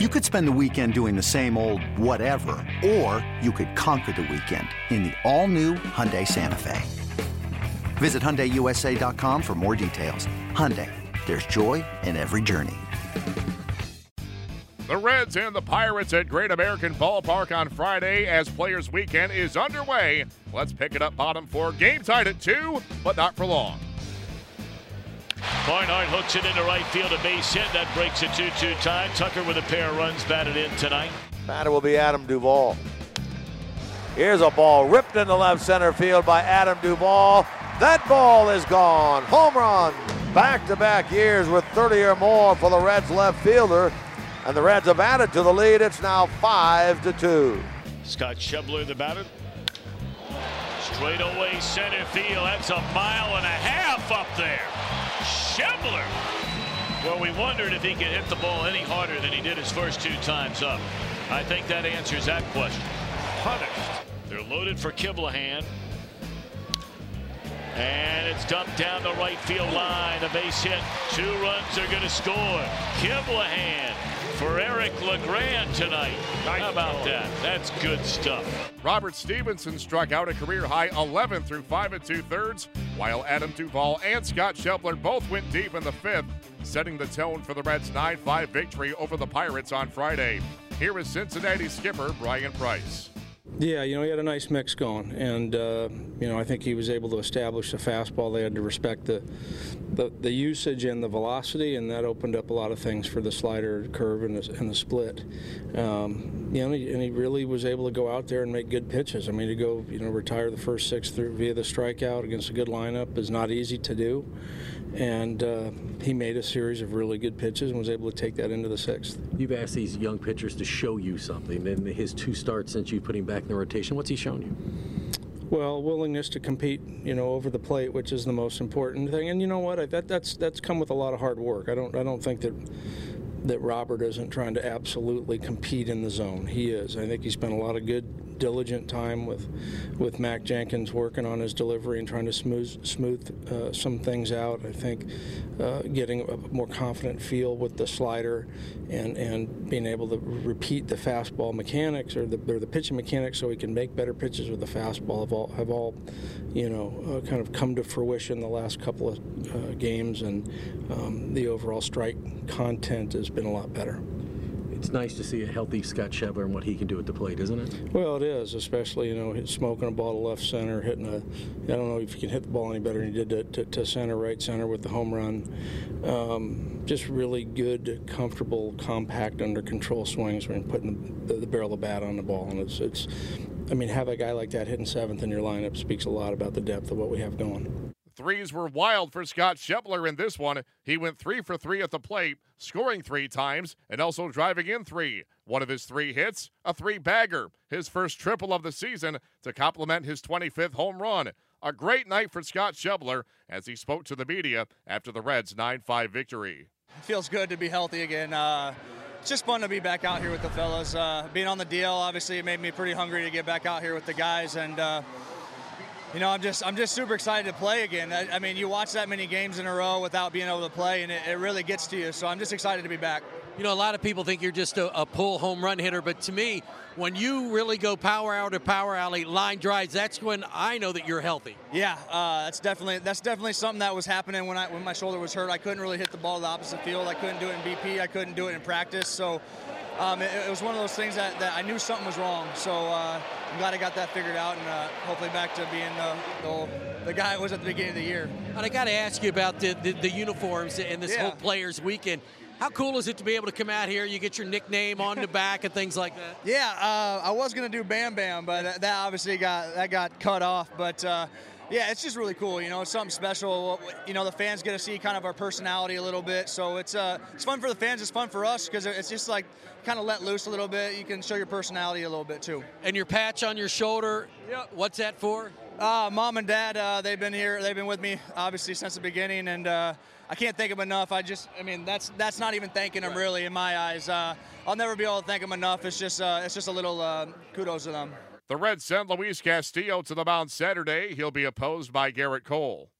You could spend the weekend doing the same old whatever, or you could conquer the weekend in the all-new Hyundai Santa Fe. Visit HyundaiUSA.com for more details. Hyundai, there's joy in every journey. The Reds and the Pirates at Great American Ballpark on Friday as Players Weekend is underway. Let's pick it up bottom four. Game tied at two, but not for long. Barnhart hooks it into right field, a base hit. That breaks a 2 2 tie. Tucker with a pair of runs batted in tonight. Batter will be Adam Duvall. Here's a ball ripped into left center field by Adam Duvall. That ball is gone. Home run. Back to back years with 30 or more for the Reds left fielder. And the Reds have added to the lead. It's now 5 to 2. Scott Schebler, the batter. Straight away center field. That's a mile and a half up there. Schebler. Well, we wondered if he could hit the ball any harder than he did his first two times up. I think that answers that question. Punished. They're loaded for Kivlehan. And it's dumped down the right field line. A base hit. Two runs are going to score. Kivlehan for Eric LeGrand tonight. How about that? That's good stuff. Robert Stephenson struck out a career high 11 through 5 and 2 thirds, while Adam Duvall and Scott Schebler both went deep in the fifth, setting the tone for the Reds' 9 5 victory over the Pirates on Friday. Here is Cincinnati skipper Bryan Price. Yeah, you know, he had a nice mix going, and uh, you know, I think he was able to establish the fastball. They had to respect the, the, the usage and the velocity, and that opened up a lot of things for the slider, curve, and the, and the split. Um, you know, and he, and he, really was able to go out there and make good pitches. I mean, to go, you know, retire the first six through via the strikeout against a good lineup is not easy to do and uh, he made a series of really good pitches and was able to take that into the sixth. You've asked these young pitchers to show you something. In his two starts since you put him back in the rotation, what's he shown you? Well, willingness to compete, you know, over the plate, which is the most important thing. And you know what? That that's that's come with a lot of hard work. I don't I don't think that that Robert isn't trying to absolutely compete in the zone. He is. I think he spent a lot of good diligent time with with Mack Jenkins working on his delivery and trying to smooth smooth uh, some things out. I think uh, getting a more confident feel with the slider and and being able to repeat the fastball mechanics or the or the pitching mechanics so he can make better pitches with the fastball have all have all you know uh, kind of come to fruition the last couple of uh, games and um, the overall strike content has been a lot better it's nice to see a healthy Scott Schebler and what he can do at the plate, isn't it? Well, it is, especially you know smoking a ball to left center, hitting a. I don't know if you can hit the ball any better than he did to, to, to center, right center with the home run. Um, just really good, comfortable, compact, under control swings when putting the, the, barrel of bat on the ball, and it's it's. I mean, have a guy like that hitting seventh in your lineup speaks a lot about the depth of what we have going. Threes were wild for Scott Schebler in this one. He went three for three at the plate, scoring three times and also driving in three. One of his three hits, a three bagger, his first triple of the season to complement his 25th home run. A great night for Scott Schebler as he spoke to the media after the Reds' 9 5 victory. Feels good to be healthy again. Uh, it's just fun to be back out here with the fellas. Uh, being on the deal, obviously, it made me pretty hungry to get back out here with the guys. And, uh, you know, I'm just I'm just super excited to play again. I, I, mean, you watch that many games in a row without being able to play, and it, it, really gets to you. So I'm just excited to be back. You know, a lot of people think you're just a, a pull home run hitter, but to me, when you really go power out or power alley, line drives, that's when I know that you're healthy. Yeah, uh, that's definitely that's definitely something that was happening when I when my shoulder was hurt. I couldn't really hit the ball the opposite field. I couldn't do it in BP. I couldn't do it in practice. So um, it, it, was one of those things that, that I knew something was wrong. So uh, I'm glad I got that figured out and uh, hopefully back to being uh, the, the guy I was at the beginning of the year. And I got to ask you about the, the, the uniforms and this yeah. whole Players Weekend. How cool is it to be able to come out here? You get your nickname on the back and things like that. Yeah, uh, I was gonna do Bam Bam, but that obviously got that got cut off. But uh, yeah, it's just really cool. You know, it's something special. You know, the fans get to see kind of our personality a little bit, so it's uh, it's fun for the fans. It's fun for us because it's just like kind of let loose a little bit. You can show your personality a little bit too. And your patch on your shoulder, yeah. what's that for? Uh, mom and dad, uh, they've been here. They've been with me obviously since the beginning, and uh, I can't thank them enough. I just, I mean, that's that's not even thanking them really in my eyes. Uh, I'll never be able to thank them enough. It's just, uh, it's just a little uh, kudos to them. The Reds send Luis Castillo to the mound Saturday. He'll be opposed by Gerrit Cole.